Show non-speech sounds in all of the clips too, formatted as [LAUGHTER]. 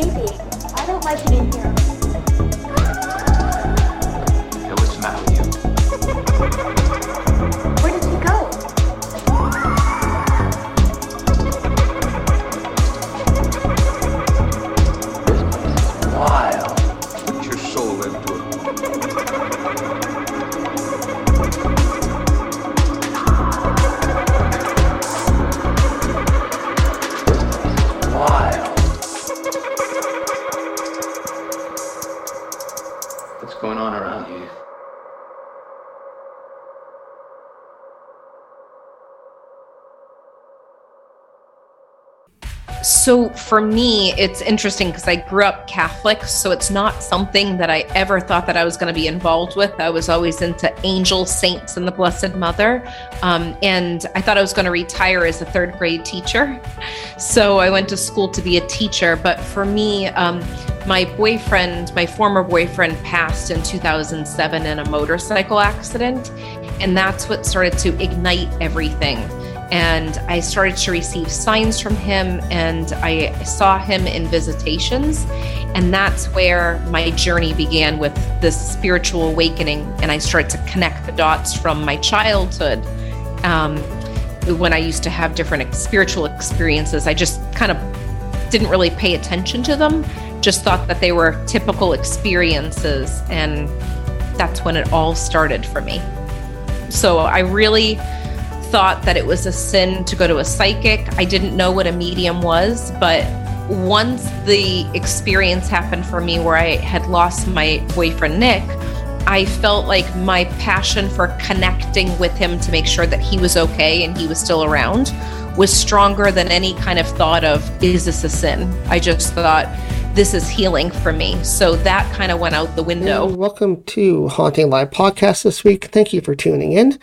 baby. I don't like it in here. Hey, what's the matter with [LAUGHS] you? For me, it's interesting because I grew up Catholic, so it's not something that I ever thought that I was going to be involved with. I was always into angels, saints, and the Blessed Mother, um, and I thought I was going to retire as a third grade teacher. [LAUGHS] So I went to school to be a teacher. But for me, um, my boyfriend, my former boyfriend, passed in 2007 in a motorcycle accident, and that's what started to ignite everything and I started to receive signs from him and I saw him in visitations and that's where my journey began with this spiritual awakening and I started to connect the dots from my childhood. Um, when I used to have different spiritual experiences I just kind of didn't really pay attention to them just thought that they were typical experiences and that's when it all started for me. So I really thought that it was a sin to go to a psychic. I didn't know what a medium was, but once the experience happened for me where I had lost my boyfriend, Nick, I felt like my passion for connecting with him to make sure that he was okay and he was still around was stronger than any kind of thought of, is this a sin? I just thought, this is healing for me. So that kind of went out the window. Welcome to Haunting Live Podcast this week. Thank you for tuning in.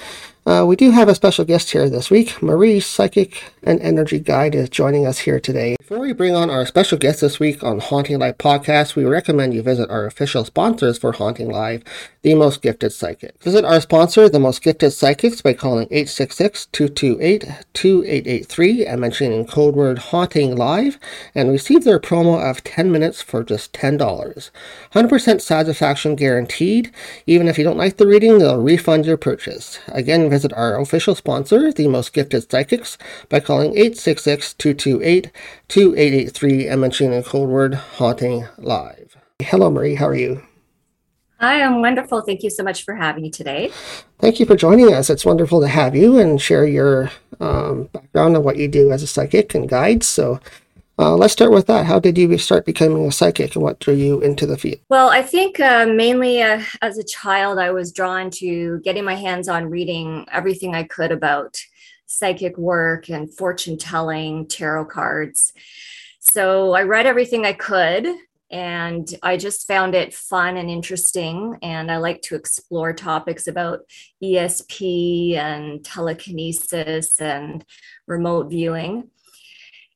Uh, we do have a special guest here this week. Marie, psychic and energy guide, is joining us here today. Before we bring on our special guest this week on Haunting Live Podcast, we recommend you visit our official sponsors for Haunting Live, The Most Gifted Psychic. Visit our sponsor, The Most Gifted Psychics, by calling 866-228-2883 and mentioning code word Haunting Live, and receive their promo of 10 minutes for just $10. 100% satisfaction guaranteed. Even if you don't like the reading, they'll refund your purchase. Again, visit our official sponsor, The Most Gifted Psychics, by calling 866-228-2883 and mentioning the code word Haunting Live. Hello, Marie. How are you? Hi, I'm wonderful. Thank you so much for having me today. Thank you for joining us. It's wonderful to have you and share your um, background and what you do as a psychic and guide. So, uh, let's start with that. How did you start becoming a psychic and what drew you into the field? Well, I think uh, mainly uh, as a child, I was drawn to getting my hands on reading everything I could about psychic work and fortune telling, tarot cards. So I read everything I could and I just found it fun and interesting. And I like to explore topics about ESP and telekinesis and remote viewing.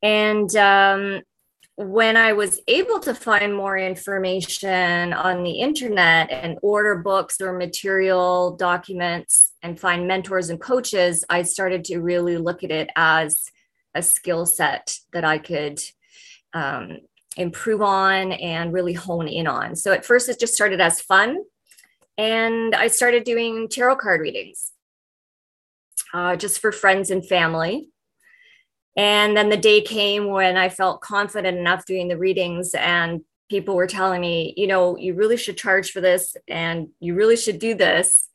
And um, when I was able to find more information on the internet and order books or material documents and find mentors and coaches, I started to really look at it as a skill set that I could um, improve on and really hone in on. So at first, it just started as fun. And I started doing tarot card readings uh, just for friends and family. And then the day came when I felt confident enough doing the readings, and people were telling me, you know, you really should charge for this, and you really should do this,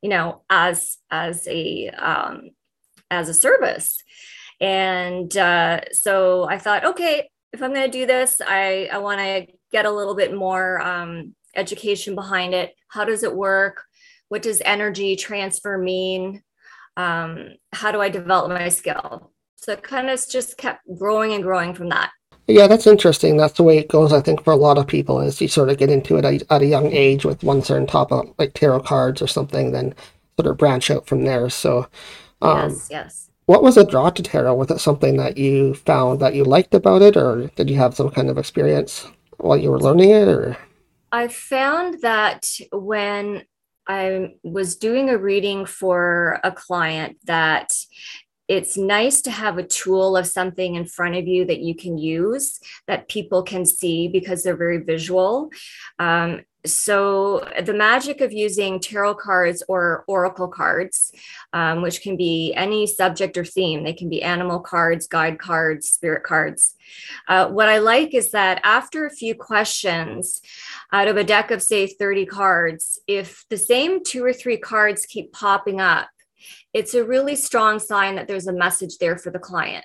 you know, as as a um, as a service. And uh, so I thought, okay, if I'm going to do this, I I want to get a little bit more um, education behind it. How does it work? What does energy transfer mean? Um, how do I develop my skill? So it kind of just kept growing and growing from that. Yeah, that's interesting. That's the way it goes, I think, for a lot of people is you sort of get into it at, at a young age with one certain topic, like tarot cards or something, then sort of branch out from there. So, um, yes, yes. what was a draw to tarot? Was it something that you found that you liked about it, or did you have some kind of experience while you were learning it? Or I found that when I was doing a reading for a client that it's nice to have a tool of something in front of you that you can use that people can see because they're very visual. Um, so the magic of using tarot cards or oracle cards um, which can be any subject or theme they can be animal cards guide cards spirit cards uh, what i like is that after a few questions out of a deck of say 30 cards if the same two or three cards keep popping up it's a really strong sign that there's a message there for the client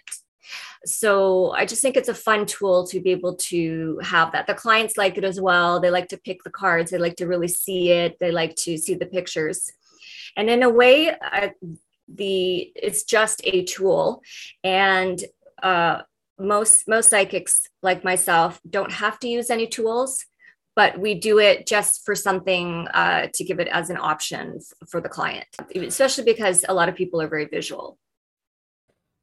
so I just think it's a fun tool to be able to have that. The clients like it as well. They like to pick the cards, they like to really see it, they like to see the pictures. And in a way, uh, the it's just a tool and uh, most most psychics like myself don't have to use any tools but we do it just for something uh, to give it as an option for the client especially because a lot of people are very visual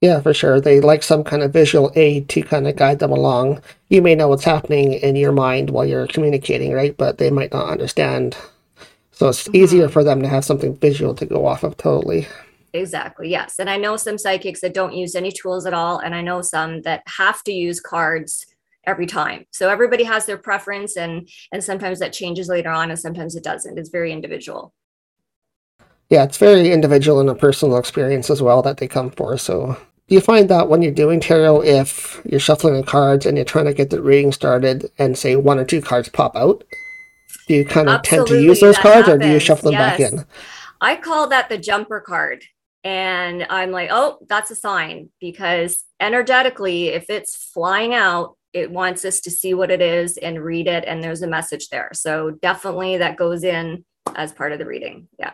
yeah, for sure. They like some kind of visual aid to kind of guide them along. You may know what's happening in your mind while you're communicating, right? But they might not understand. So it's mm-hmm. easier for them to have something visual to go off of totally. Exactly. Yes. And I know some psychics that don't use any tools at all. And I know some that have to use cards every time. So everybody has their preference and and sometimes that changes later on and sometimes it doesn't. It's very individual. Yeah, it's very individual and a personal experience as well that they come for. So do you find that when you're doing tarot, if you're shuffling the cards and you're trying to get the reading started and say one or two cards pop out, do you kind of Absolutely, tend to use those cards happens. or do you shuffle them yes. back in? I call that the jumper card. And I'm like, oh, that's a sign because energetically, if it's flying out, it wants us to see what it is and read it. And there's a message there. So definitely that goes in as part of the reading. Yeah.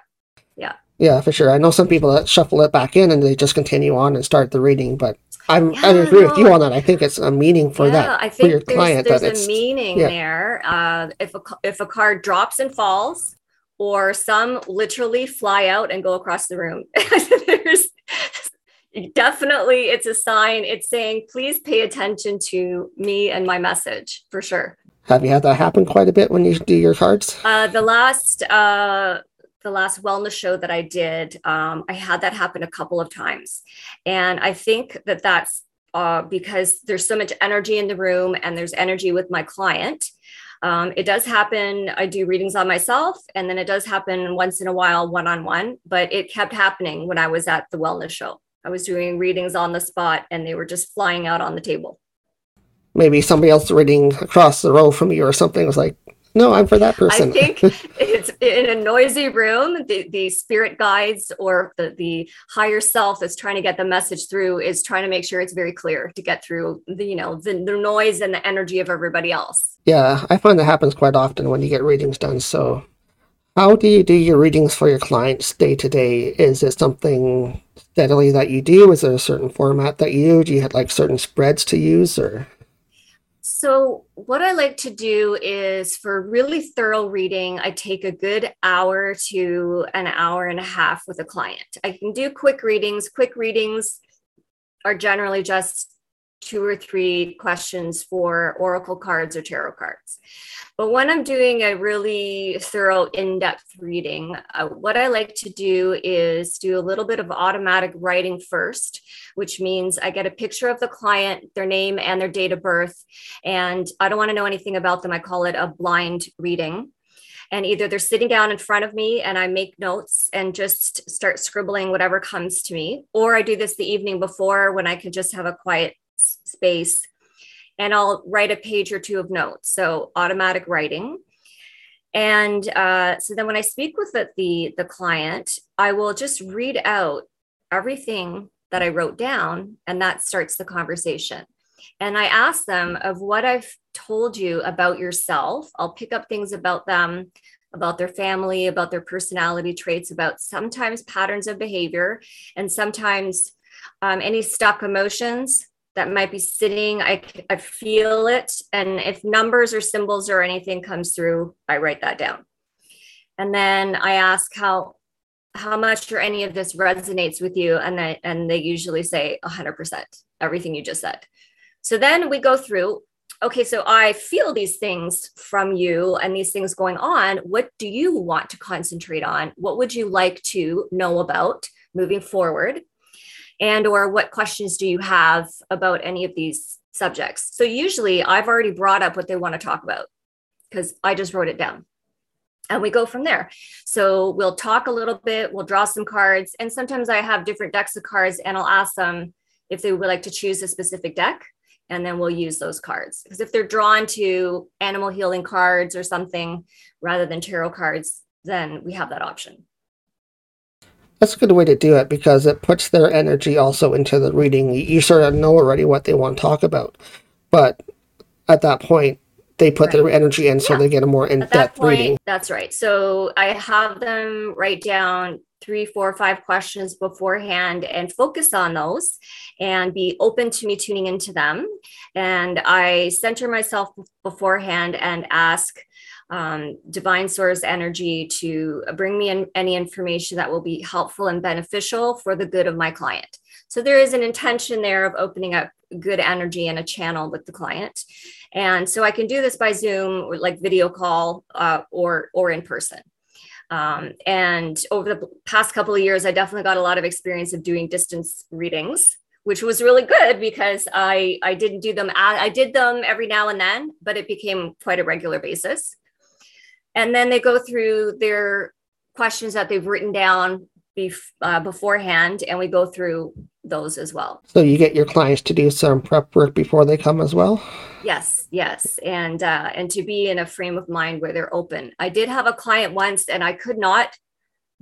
Yeah. Yeah, for sure. I know some people that shuffle it back in and they just continue on and start the reading, but I'm, yeah, I agree no, with you on that. I think it's a meaning for yeah, that I think for your there's, client. There's that a meaning yeah. there. Uh, if a if a card drops and falls, or some literally fly out and go across the room, [LAUGHS] there's definitely it's a sign. It's saying, please pay attention to me and my message for sure. Have you had that happen quite a bit when you do your cards? Uh, the last uh, the last wellness show that I did, um, I had that happen a couple of times. And I think that that's uh, because there's so much energy in the room and there's energy with my client. Um, it does happen. I do readings on myself, and then it does happen once in a while, one on one, but it kept happening when I was at the wellness show. I was doing readings on the spot and they were just flying out on the table. Maybe somebody else reading across the row from you or something was like, no, I'm for that person. I think [LAUGHS] it's in a noisy room. The, the spirit guides or the, the higher self that's trying to get the message through is trying to make sure it's very clear to get through the, you know, the, the noise and the energy of everybody else. Yeah, I find that happens quite often when you get readings done. So, how do you do your readings for your clients day to day? Is it something steadily that you do? Is there a certain format that you do? Do you have like certain spreads to use or? So, what I like to do is for really thorough reading, I take a good hour to an hour and a half with a client. I can do quick readings. Quick readings are generally just two or three questions for oracle cards or tarot cards. But when I'm doing a really thorough, in depth reading, uh, what I like to do is do a little bit of automatic writing first, which means I get a picture of the client, their name, and their date of birth. And I don't want to know anything about them. I call it a blind reading and either they're sitting down in front of me and I make notes and just start scribbling whatever comes to me, or I do this the evening before when I can just have a quiet space and I'll write a page or two of notes. So automatic writing. And uh, so then when I speak with the, the, the client, I will just read out everything that I wrote down, and that starts the conversation. And I ask them of what I've told you about yourself. I'll pick up things about them, about their family, about their personality traits, about sometimes patterns of behavior, and sometimes um, any stuck emotions that might be sitting. I, I feel it. And if numbers or symbols or anything comes through, I write that down. And then I ask how how much or any of this resonates with you and they, and they usually say 100% everything you just said so then we go through okay so i feel these things from you and these things going on what do you want to concentrate on what would you like to know about moving forward and or what questions do you have about any of these subjects? So usually i've already brought up what they want to talk about because i just wrote it down. And we go from there. So we'll talk a little bit we'll draw some cards and sometimes i have different decks of cards and i'll ask them if they would like to choose a specific deck and then we'll use those cards. Because if they're drawn to animal healing cards or something rather than tarot cards then we have that option That's a good way to do it because it puts their energy also into the reading. You, sort of know already what they want to talk about, but at that point, they put their energy in so Yeah. they get a more in At that depth reading. that's right. So I have them write down three, four, five questions beforehand and focus on those and be open to me tuning into them. And I center myself beforehand and ask um, divine source energy to bring me in any information that will be helpful and beneficial for the good of my client. So there is an intention there of opening up good energy and a channel with the client. And so I can do this by Zoom or like video call uh, or or in person. Um, and over the past couple of years, I definitely got a lot of experience of doing distance readings, which was really good because I I didn't do them. I did them every now and then, but it became quite a regular basis. And then they go through their questions that they've written down bef- uh, beforehand, and we go through those as well. So you get your clients to do some prep work before they come as well. Yes, yes, and uh, and to be in a frame of mind where they're open. I did have a client once, and I could not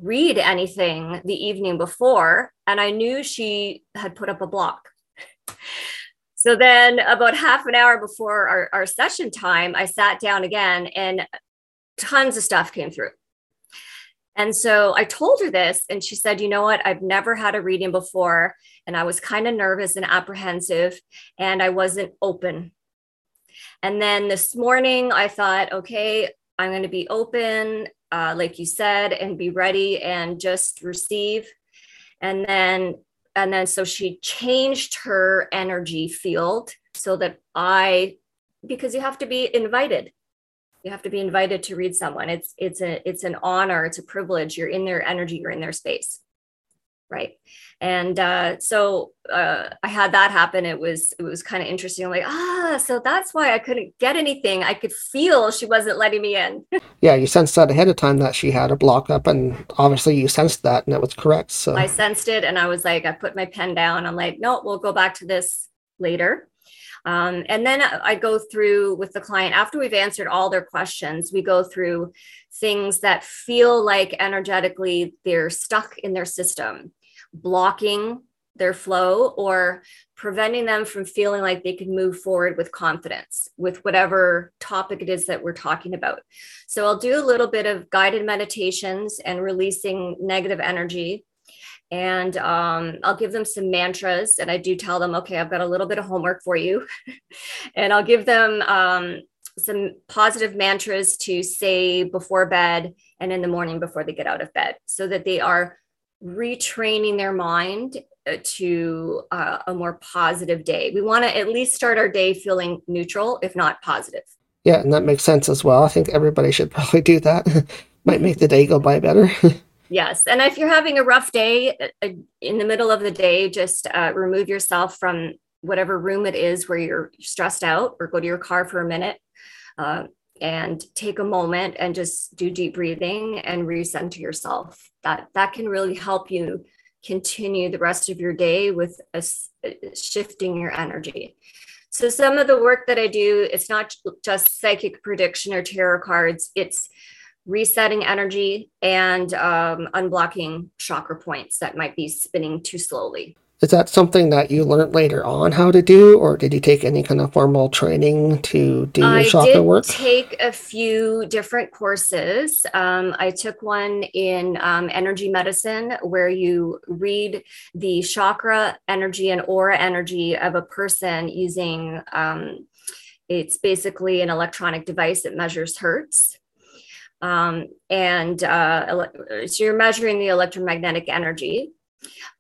read anything the evening before, and I knew she had put up a block. So then, about half an hour before our, our session time, I sat down again, and tons of stuff came through. And so I told her this, and she said, You know what? I've never had a reading before, and I was kind of nervous and apprehensive, and I wasn't open and then this morning, I thought, okay, I'm going to be open, uh, like you said, and be ready and just receive. And then, and then, so she changed her energy field so that I, because you have to be invited. You have to be invited to read someone. It's it's a it's an honor. It's a privilege. You're in their energy. You're in their space right and uh, so uh, i had that happen it was it was kind of interesting I'm like ah so that's why i couldn't get anything i could feel she wasn't letting me in Yeah, you sensed that ahead of time that she had a block up, and obviously you sensed that, and it was correct. So i sensed it and i was like i put my pen down i'm like no we'll go back to this later um, and then I go through with the client after we've answered all their questions. We go through things that feel like energetically they're stuck in their system, blocking their flow or preventing them from feeling like they can move forward with confidence with whatever topic it is that we're talking about. So I'll do a little bit of guided meditations and releasing negative energy and um, I'll give them some mantras. And I do tell them, okay, I've got a little bit of homework for you. [LAUGHS] and I'll give them um, some positive mantras to say before bed and in the morning before they get out of bed so that they are retraining their mind uh, to uh, a more positive day. We want to at least start our day feeling neutral, if not positive. yeah, and that makes sense as well. I think everybody should [LAUGHS] probably do that. [LAUGHS] Might make the day go by better. Yes. And if you're having a rough day uh, in the middle of the day, just uh, remove yourself from whatever room it is where you're stressed out or go to your car for a minute uh, and take a moment and just do deep breathing and recenter yourself. That, that can really help you continue the rest of your day with a, s- uh, shifting your energy. So some of the work that I do, it's not just psychic prediction or tarot cards. It's resetting energy and um, unblocking chakra points that might be spinning too slowly. Is that something that you learned later on how to do, or did you take any kind of formal training to do your I chakra did work? take a few different courses. Um, I took one in um, energy medicine where you read the chakra energy and aura energy of a person using um, it's basically an electronic device that measures hertz. Um, and uh, so you're measuring the electromagnetic energy.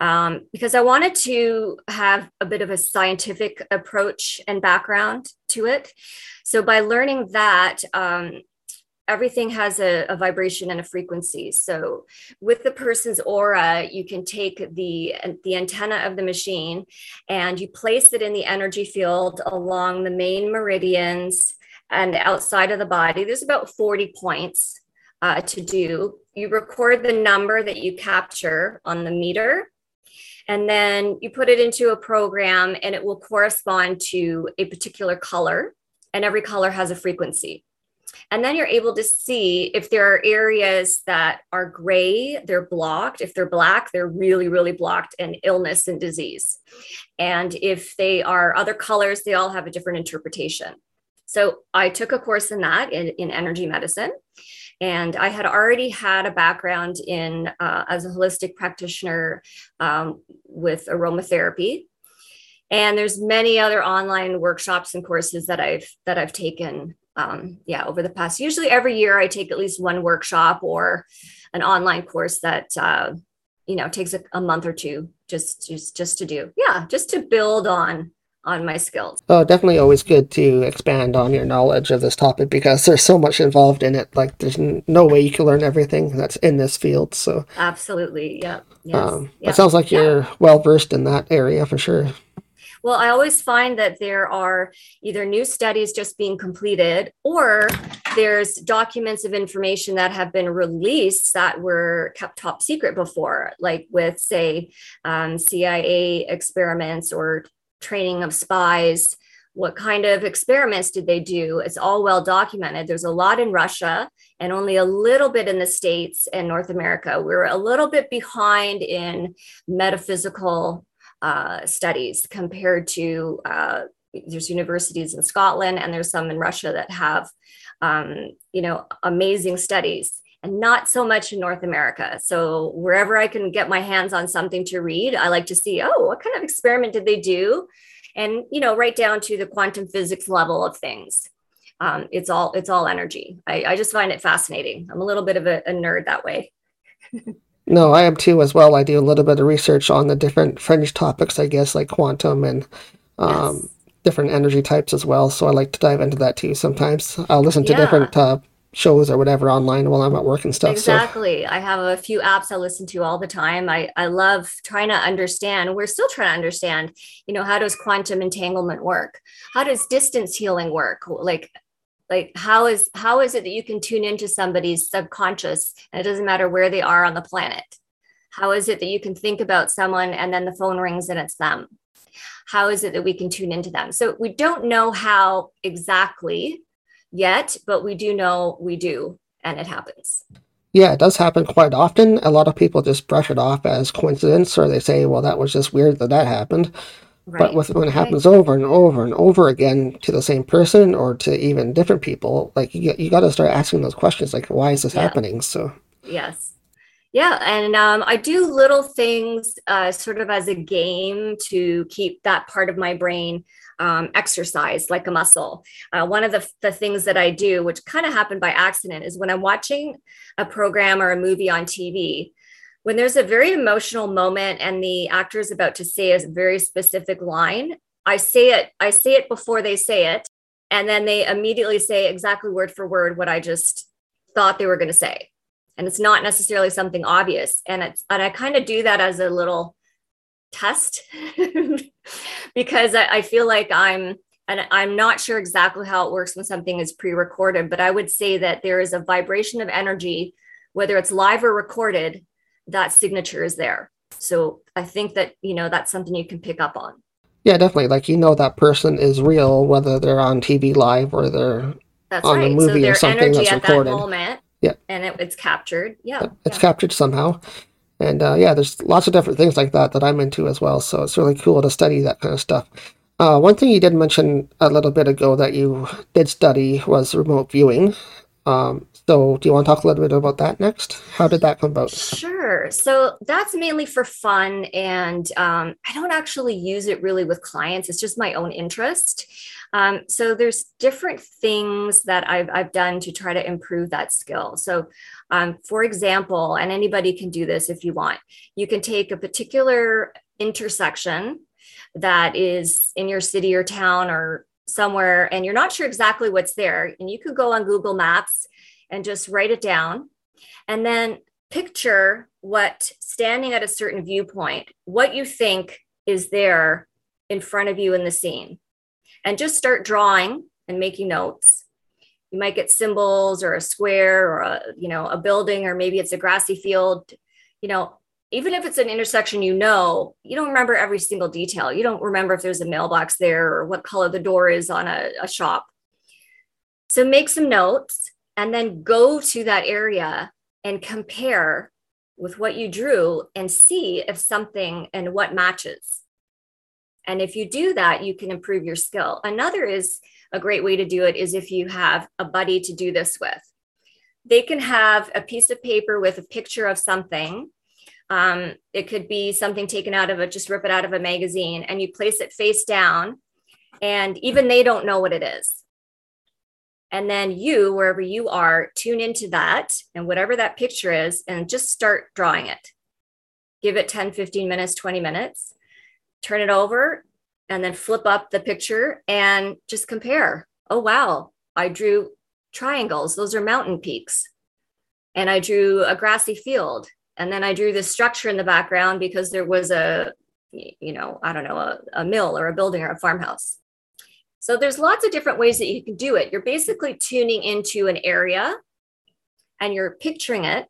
Um, because I wanted to have a bit of a scientific approach and background to it. So by learning that, um, everything has a, a, vibration and a frequency. So with the person's aura, you can take the the antenna of the machine and you place it in the energy field along the main meridians and outside of the body. There's about 40 points uh, to do. You record the number that you capture on the meter and then you put it into a program and it will correspond to a particular color and every color has a frequency and then you're able to see if there are areas that are gray they're blocked if they're black they're really really blocked and illness and disease and if they are other colors they all have a different interpretation so i took a course in that in, in energy medicine and I had already had a background in uh, as a holistic practitioner um, with aromatherapy. And there's many other online workshops and courses that I've that I've taken. Um, yeah, over the past. Usually every year I take at least one workshop or an online course that uh, you know takes a, a month or two just just just to do. Yeah, just to build on on my skills. Oh, definitely always good to expand on your knowledge of this topic because there's so much involved in it. Like, there's no way you can learn everything that's in this field. So, absolutely. Yeah. Yes. Um, It sounds like you're yeah. well versed in that area for sure. Well, I always find that there are either new studies just being completed or there's documents of information that have been released that were kept top secret before, like with, say, um, CIA experiments or training of spies what kind of experiments did they do? It's all well documented. There's a lot in russia and only a little bit in the states and north america. We're a little bit behind in metaphysical uh, studies compared to uh, there's universities in scotland and there's some in russia that have um, you know amazing studies and not so much in North America. So wherever I can get my hands on something to read, I like to see, oh, what kind of experiment did they do? And you know, right down to the quantum physics level of things. Um, it's all it's all energy. I, I, just find it fascinating. I'm a little bit of a, a nerd that way. [LAUGHS] no, I am too as well. I do a little bit of research on the different fringe topics, I guess, like quantum and um, yes. different energy types as well. So I like to dive into that too. Sometimes I'll listen to yeah. different uh, shows or whatever online while I'm at work and stuff. Exactly. So. I have a few apps I listen to all the time. I, I love trying to understand. We're still trying to understand, you know, how does quantum entanglement work? How does distance healing work? Like, like how is how is it that you can tune into somebody's subconscious and it doesn't matter where they are on the planet? How is it that you can think about someone and then the phone rings and it's them? How is it that we can tune into them? So we don't know how exactly yet, but we do know we do, and it happens. Yeah, it does happen quite often. A lot of people just brush it off as coincidence, or they say, "Well, that was just weird that that happened." Right. But with, when it happens right. over and over and over again to the same person or to even different people, like you, you got to start asking those questions, like, "Why is this yeah. happening?" So yes, yeah, and um, I do little things uh, sort of as a game to keep that part of my brain um, exercise like a muscle. Uh, one of the, the things that I do, which kind of happened by accident, is when I'm watching a program or a movie on TV, when there's a very emotional moment and the actor is about to say a very specific line, I say it, I say it before they say it. And then they immediately say exactly word for word what I just thought they were going to say. And it's not necessarily something obvious. And it's and I kind of do that as a little test [LAUGHS] [LAUGHS] because I, I, feel like I'm and I'm not sure exactly how it works when something is pre-recorded, but I would say that there is a vibration of energy, whether it's live or recorded, that signature is there. So I think that you know that's something you can pick up on. Yeah, definitely. Like you know that person is real, whether they're on TV live or they're that's on right. a movie so or something that's recorded. That moment, yeah, and it, it's captured. Yeah, it's yeah. captured somehow. And uh, yeah, there's lots of different things like that that I'm into as well. So it's really cool to study that kind of stuff. Uh, one thing you did mention a little bit ago that you did study was remote viewing. Um, so, do you want to talk a little bit about that next? How did that come about? Sure. So, that's mainly for fun. And um, I don't actually use it really with clients, it's just my own interest. Um, so there's different things that I've, I've done to try to improve that skill. So, um, for example, and anybody can do this if you want, you can take a particular intersection that is in your city or town or somewhere, and you're not sure exactly what's there. And you could go on Google Maps and just write it down. And then picture what standing at a certain viewpoint, what you think is there in front of you in the scene. And just start drawing and making notes. You might get symbols or a square or a, you know, a building, or maybe it's a grassy field. You know, even if it's an intersection you know, you don't remember every single detail. You don't remember if there's a mailbox there or what color the door is on a, a shop. So make some notes and then go to that area and compare with what you drew and see if something and what matches. And if you do that, you can improve your skill. Another is a great way to do it is if you have a buddy to do this with. They can have a piece of paper with a picture of something um, it could be something taken out of it, just rip it out of a magazine and you place it face down, and even they don't know what it is. And then you, wherever you are, tune into that and whatever that picture is, and just start drawing it. Give it 10, 15 minutes, 20 minutes, turn it over, and then flip up the picture and just compare. Oh, wow, I drew triangles, those are mountain peaks. And I drew a grassy field and then I drew this structure in the background because there was a, you know, I don't know, a, a mill or a building or a farmhouse. So there's lots of different ways that you can do it. You're basically tuning into an area and you're picturing it.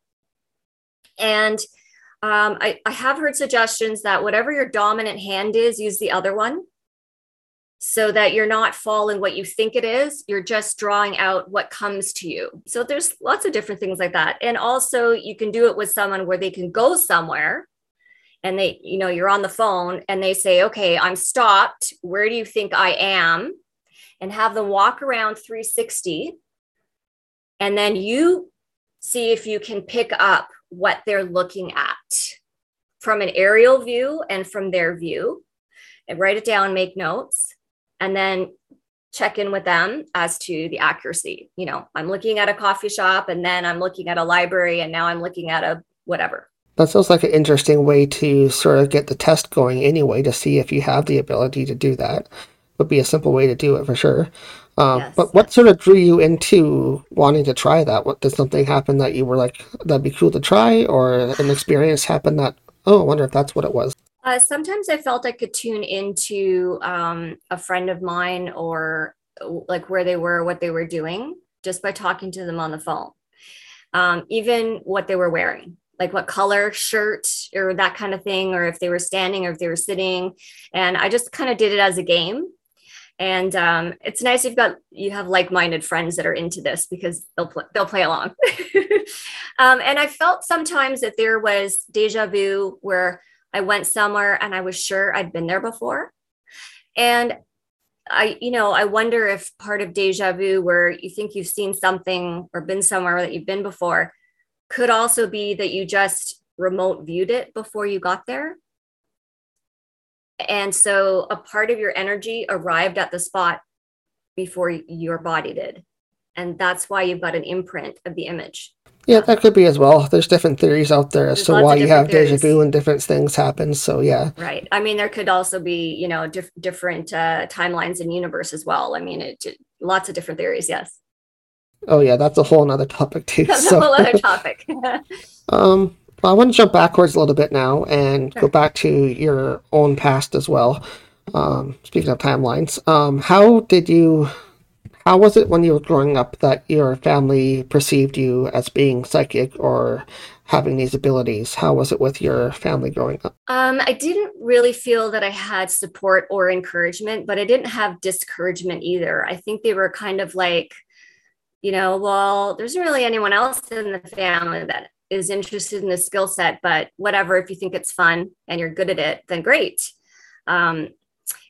And um, I, I have heard suggestions that whatever your dominant hand is, use the other one so that you're not following what you think it is. You're just drawing out what comes to you. So there's lots of different things like that. And also you can do it with someone where they can go somewhere and they you know you're on the phone and they say okay i'm stopped. Where do you think i am? And have them walk around 360 and then you see if you can pick up what they're looking at from an aerial view and from their view and write it down make notes and then check in with them as to the accuracy. You know, I'm looking at a coffee shop and then I'm looking at a library and now I'm looking at a whatever. That sounds like an interesting way to sort of get the test going anyway to see if you have the ability to do that. Would be a simple way to do it for sure. Um, Yes. But what sort of drew you into wanting to try that? What did something happen that you were like, that'd be cool to try, or an experience happen that, oh, I wonder if that's what it was? Uh, sometimes I felt I could tune into um, a friend of mine or like where they were, what they were doing, just by talking to them on the phone. Um, even what they were wearing, like what color shirt or that kind of thing, or if they were standing or if they were sitting. And I just kind of did it as a game. And um, it's nice you've got you have like-minded friends that are into this because they'll play, they'll play along. [LAUGHS] um, and I felt sometimes that there was deja vu where I went somewhere and I was sure I'd been there before. And I, you know, I wonder if part of deja vu, where you think you've seen something or been somewhere that you've been before, could also be that you just remote viewed it before you got there. And so a part of your energy arrived at the spot before your body did. And that's why you've got an imprint of the image. Yeah, that could be as well. There's different theories out there as There's to why you have different deja vu and different things happen. So yeah, Right. I mean, there could also be, you know, diff- different uh, timelines in universe as well. I mean, it, lots of different theories. Yes. oh yeah, that's a whole nother topic too. [LAUGHS] That's a whole other [LAUGHS] topic. [LAUGHS] um, I want to jump backwards a little bit now and go back to your own past as well. Um, speaking of timelines, um, how did you? How was it when you were growing up that your family perceived you as being psychic or having these abilities? How was it with your family growing up? um, I didn't really feel that I had support or encouragement, but I didn't have discouragement either. I think they were kind of like, you know, well, there's really anyone else in the family that is interested in this skill set, but whatever, if you think it's fun and you're good at it, then great. Um,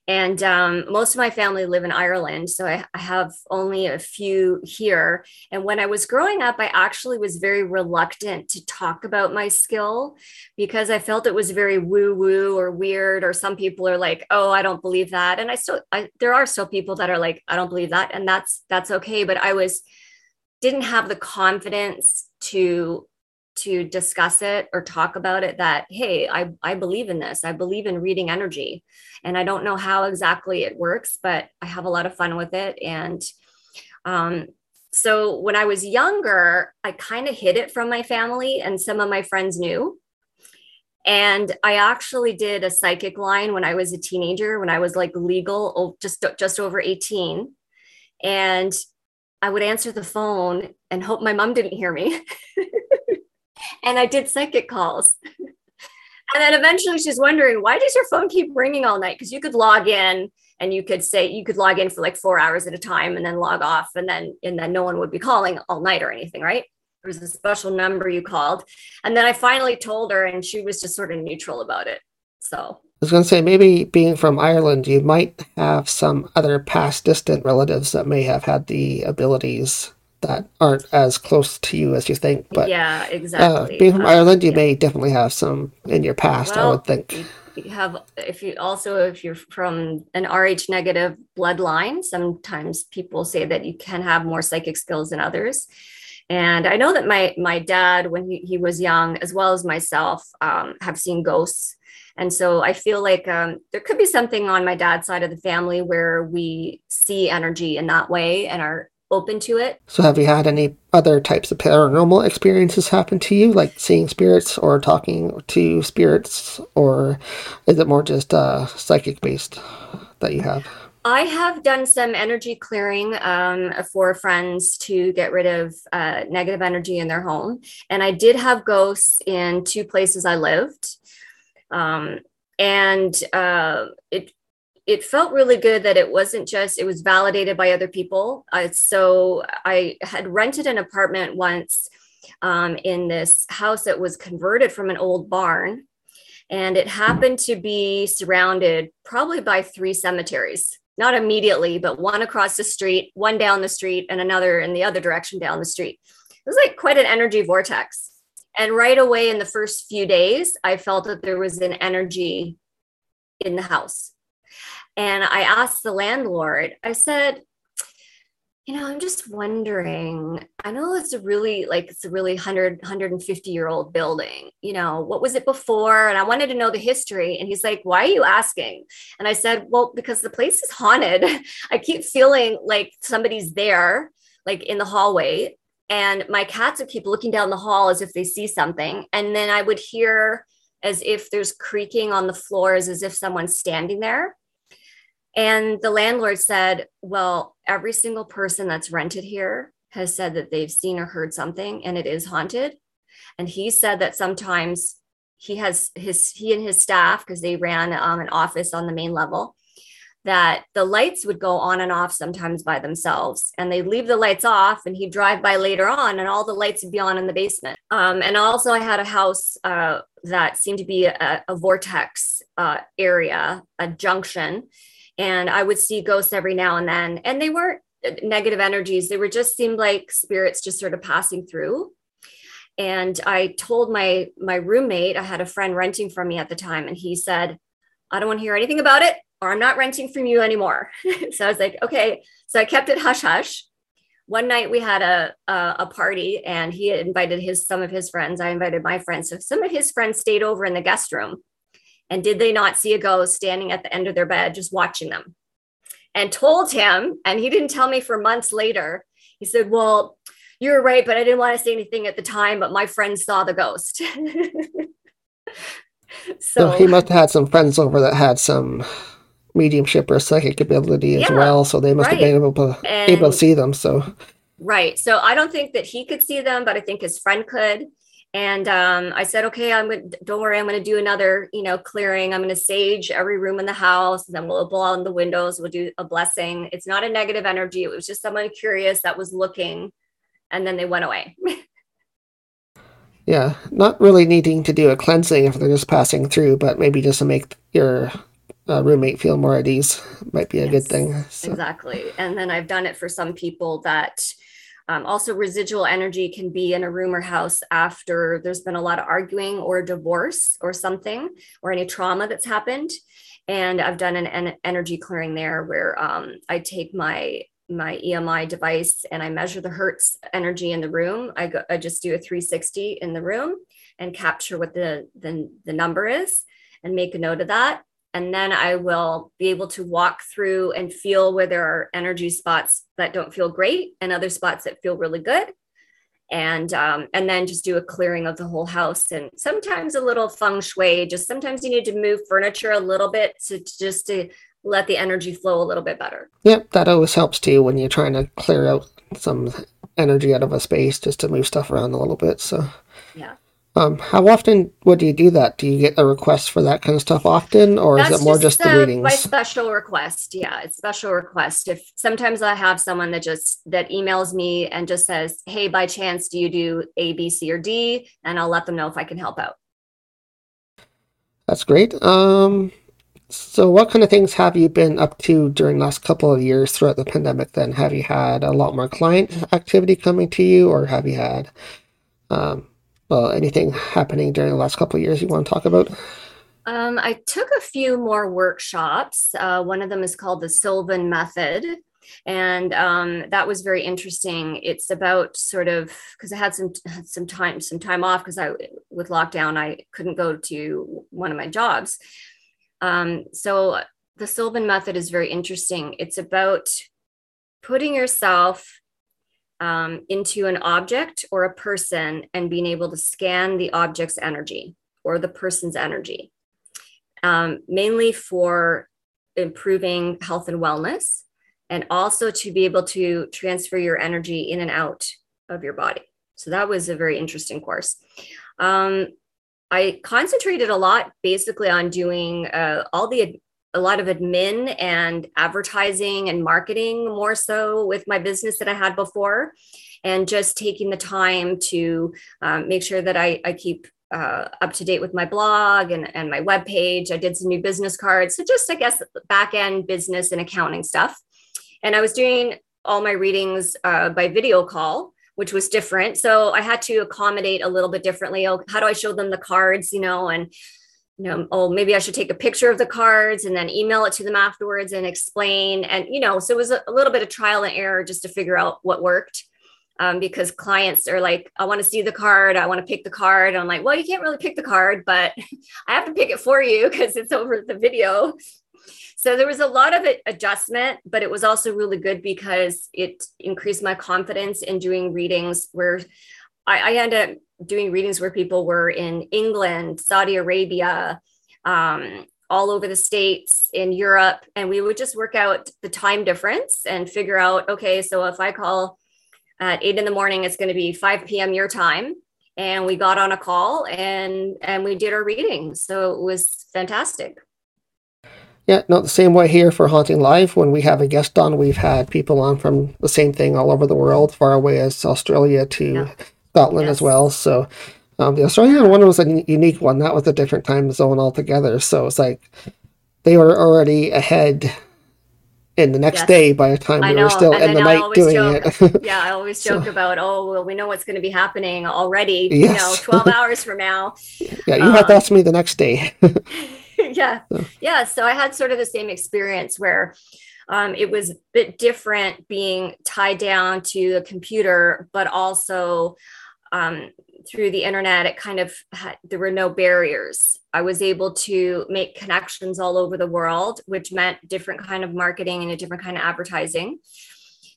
and um, most of my family live in Ireland, so I, I have only a few here. And when I was growing up, I actually was very reluctant to talk about my skill because I felt it was very woo woo or weird. Or some people are like, "Oh, I don't believe that," and I still, I, there are still people that are like, "I don't believe that," and that's that's okay. But I was didn't have the confidence to to discuss it or talk about it that hey I, I believe in this i believe in reading energy and i don't know how exactly it works but i have a lot of fun with it and um, so when I was younger, I kind of hid it from my family, and some of my friends knew. And I actually did a psychic line when I was a teenager, when I was like legal, just just over 18. And I would answer the phone and hope my mom didn't hear me. [LAUGHS] and I did psychic calls. and then eventually she's wondering, why does your phone keep ringing all night? Because you could log in and you could say you could log in for like four hours at a time and then log off and then and then no one would be calling all night or anything, right? There was a special number you called. And then I finally told her and she was just sort of neutral about it. So I was going to say, maybe being from Ireland, you might have some other past distant relatives that may have had the abilities that aren't as close to you as you think. But yeah, uh, exactly. being from Uh, Ireland, you yeah. may definitely have some in your past, I would think. you- you have if you also if you're from an rh negative bloodline sometimes people say that you can have more psychic skills than others and i know that my my dad when he, he was young as well as myself um, have seen ghosts and so i feel like um, there could be something on my dad's side of the family where we see energy in that way and are open to it So, have you had any other types of paranormal experiences happen to you, like seeing spirits or talking to spirits, or is it more just uh, psychic based that you have? I have done some energy clearing um, for friends to get rid of uh, negative energy in their home. And I did have ghosts in two places I lived. Um, and uh, it, it felt really good that it wasn't just, it was validated by other people. Uh, so I had rented an apartment once um, in this house that was converted from an old barn. And it happened to be surrounded probably by three cemeteries not immediately, but one across the street, one down the street, and another in the other direction down the street. It was like quite an energy vortex. And right away in the first few days, I felt that there was an energy in the house. And I asked the landlord, I said, you know, I'm just wondering. I know it's a really like it's a really 100 150 year old building. You know, what was it before? And I wanted to know the history. And he's like, "Why are you asking?" And I said, "Well, because the place is haunted. [LAUGHS] I keep feeling like somebody's there, like in the hallway, and my cats would keep looking down the hall as if they see something, and then I would hear as if there's creaking on the floors, as if someone's standing there." And the landlord said, Well, every single person that's rented here has said that they've seen or heard something and it is haunted. And he said that sometimes he has his, he and his staff, because they ran um, an office on the main level, that the lights would go on and off sometimes by themselves and they'd leave the lights off and he'd drive by later on and all the lights would be on in the basement um, and also i had a house uh, that seemed to be a, a vortex uh, area a junction and I would see ghosts every now and then. And they weren't negative energies, they were just seemed like spirits just sort of passing through. And I told my my roommate, I had a friend renting from me at the time, and he said, I don't want to hear anything about it, or I'm not renting from you anymore. [LAUGHS] so I was like, okay. So I kept it hush hush. One night we had a, a a party, and he invited his some of his friends. I invited my friends. So some of his friends stayed over in the guest room. And did they not see a ghost standing at the end of their bed just watching them? And told him, and he didn't tell me for months later. He said, Well, you were right, but I didn't want to say anything at the time, but my friend saw the ghost. [LAUGHS] So, so he must have had some friends over that had some mediumship or psychic ability as Yeah, well. So they must have been able to able to see them. So Right. So I don't think that he could see them, but I think his friend could. And um, I said, okay, I'm going to, don't worry, I'm going to do another, you know, clearing. I'm going to sage every room in the house. And then we'll blow on the windows. We'll do a blessing. It's not a negative energy. It was just someone curious that was looking and then they went away. [LAUGHS] yeah, not really needing to do a cleansing if they're just passing through, but maybe just to make your uh, roommate feel more at ease might be a good thing. So, Exactly. And then I've done it for some people that um, also residual energy can be in a room or house after there's been a lot of arguing or divorce or something or any trauma that's happened. And I've done an, en- energy clearing there where um, I take my my EMI device and I measure the hertz energy in the room. I go, I just do a 360 in the room and capture what the, the the number is and make a note of that and then I will be able to walk through and feel where there are energy spots that don't feel great and other spots that feel really good. And um, and then just do a clearing of the whole house and sometimes a little feng shui. Just sometimes you need to move furniture a little bit to just to let the energy flow a little bit better. Yep, that always helps too when you're trying to clear out some energy out of a space just to move stuff around a little bit. So, Yeah. Um, how often would you do that? Do you get a request for that kind of stuff often, or is it more just, the uh, readings? by special request. Yeah, it's special request. If sometimes I have someone that just that emails me and just says, "Hey, by chance, do you do A, B, C, or D?" And I'll let them know if I can help out. That's great. Um, so what kind of things have you been up to during the last couple of years throughout the pandemic then? Have you had a lot more client activity coming to you or have you had um, well anything happening during the last couple of years you want to talk about? Um, I took a few more workshops. Uh, one of them is called the Silva Method. And um, that was very interesting. It's about sort of because I had some had some time some time off because I with lockdown I couldn't go to one of my jobs. Um, so the Silva Method is very interesting. It's about putting yourself um, into an object or a person and being able to scan the object's energy or the person's energy um, mainly for improving health and wellness, and also to be able to transfer your energy in and out of your body. So that was a very interesting course. Um, I concentrated a lot basically on doing uh, all the a lot of admin and advertising and marketing more so with my business that I had before, and just taking the time to um, make sure that I, I keep uh, up to date with my blog and, and my webpage. I did some new business cards. So just, I guess, back end business and accounting stuff. And I was doing all my readings uh, by video call, which was different. So I had to accommodate a little bit differently. Oh, how do I show them the cards, you know, and you know, oh, maybe I should take a picture of the cards and then email it to them afterwards and explain. And, you know, so it was a, little bit of trial and error just to figure out what worked um, because clients are like, I want to see the card. I want to pick the card. I'm like, well, you can't really pick the card, but [LAUGHS] I have to pick it for you because it's over the video. So there was a lot of adjustment, but it was also really good because it increased my confidence in doing readings where I, I ended up doing readings where people were in England, Saudi Arabia, um, all over the states in Europe, and we would just work out the time difference and figure out, okay, so if I call at eight in the morning, it's going to be 5 p.m. your time. And we got on a call and and we did our reading. So it was fantastic. Yeah, not the same way here for Haunting Live. When we have a guest on, we've had people on from the same thing all over the world, far away as Australia to Yeah. Scotland Yes. as well. So um, the Australian one was a n- unique one. That was a different time zone altogether. So it's like they were already ahead in the next Yes. day by the time I we know. were still and in the night doing joke, it. [LAUGHS] yeah, I always So- joke about, oh, well, we know what's going to be happening already, you know, 12 [LAUGHS] hours from now. yeah, you have to um, ask me the next day. [LAUGHS] yeah. Yeah. So I had sort of the same experience where um, it was a bit different being tied down to a computer, but also um, through the internet, it kind of had, there were no barriers. I was able to make connections all over the world, which meant different kind of marketing and a different kind of advertising.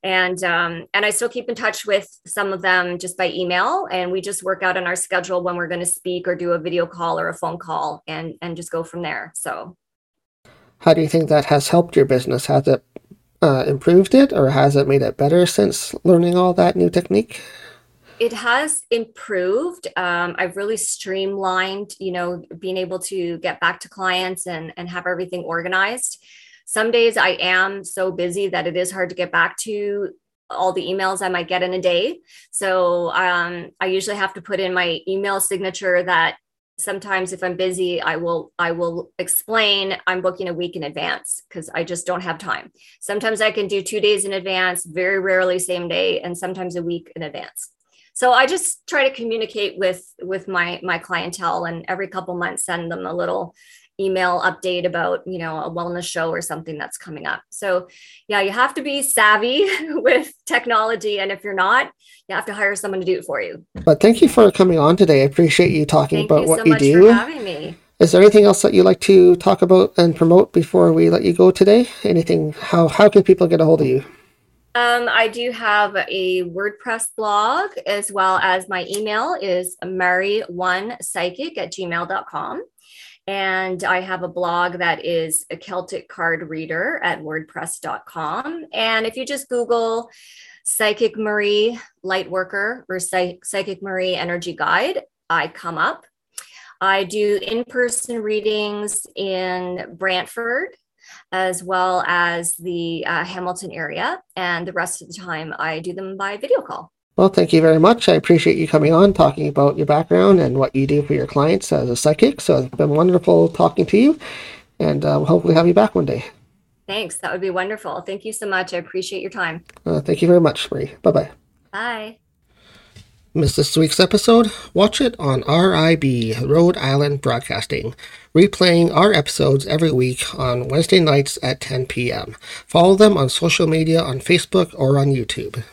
And um, and I still keep in touch with some of them just by email, and we just work out on our schedule when we're going to speak or do a video call or a phone call, and and just go from there. So How do you think that has helped your business? Has it uh, improved it or has it made it better since learning all that new technique? It has improved. Um, I've really streamlined, you know, being able to get back to clients and, and have everything organized. Some days I am so busy that it is hard to get back to all the emails I might get in a day. So um, I usually have to put in my email signature that sometimes if I'm busy, I will I will explain I'm booking a week in advance because I just don't have time. Sometimes I can do two days in advance, very rarely same day, and sometimes a week in advance so i just try to communicate with with my my clientele and every couple months send them a little email update about you know a wellness show or something that's coming up so yeah you have to be savvy [LAUGHS] with technology and if you're not you have to hire someone to do it for you But thank you for coming on today. I appreciate you talking thank about you what so you so much do. for having me Is there anything else that you'd like to talk about and promote before we let you go today? Anything? How how can people get a hold of you? Um, I do have a WordPress blog as well as my email is mary1psychic at gmail.com. And I have a blog that is a Celtic card reader at wordpress.com. And if you just Google Psychic Marie Lightworker or Psych- Psychic Marie Energy Guide, I come up. I do in person readings in Brantford as well as the uh, Hamilton area. And the rest of the time, I do them by video call. Well, thank you very much. I appreciate you coming on, talking about your background and what you do for your clients as a psychic. So it's been wonderful talking to you, and uh, we'll hopefully have you back one day. Thanks. That would be wonderful. Thank you so much. I appreciate your time. Uh, thank you very much, Marie. Bye bye bye. Missed this week's episode? Watch it on RIB, Rhode Island Broadcasting, replaying our episodes every week on Wednesday nights at 10 p.m. Follow them on social media on Facebook or on YouTube.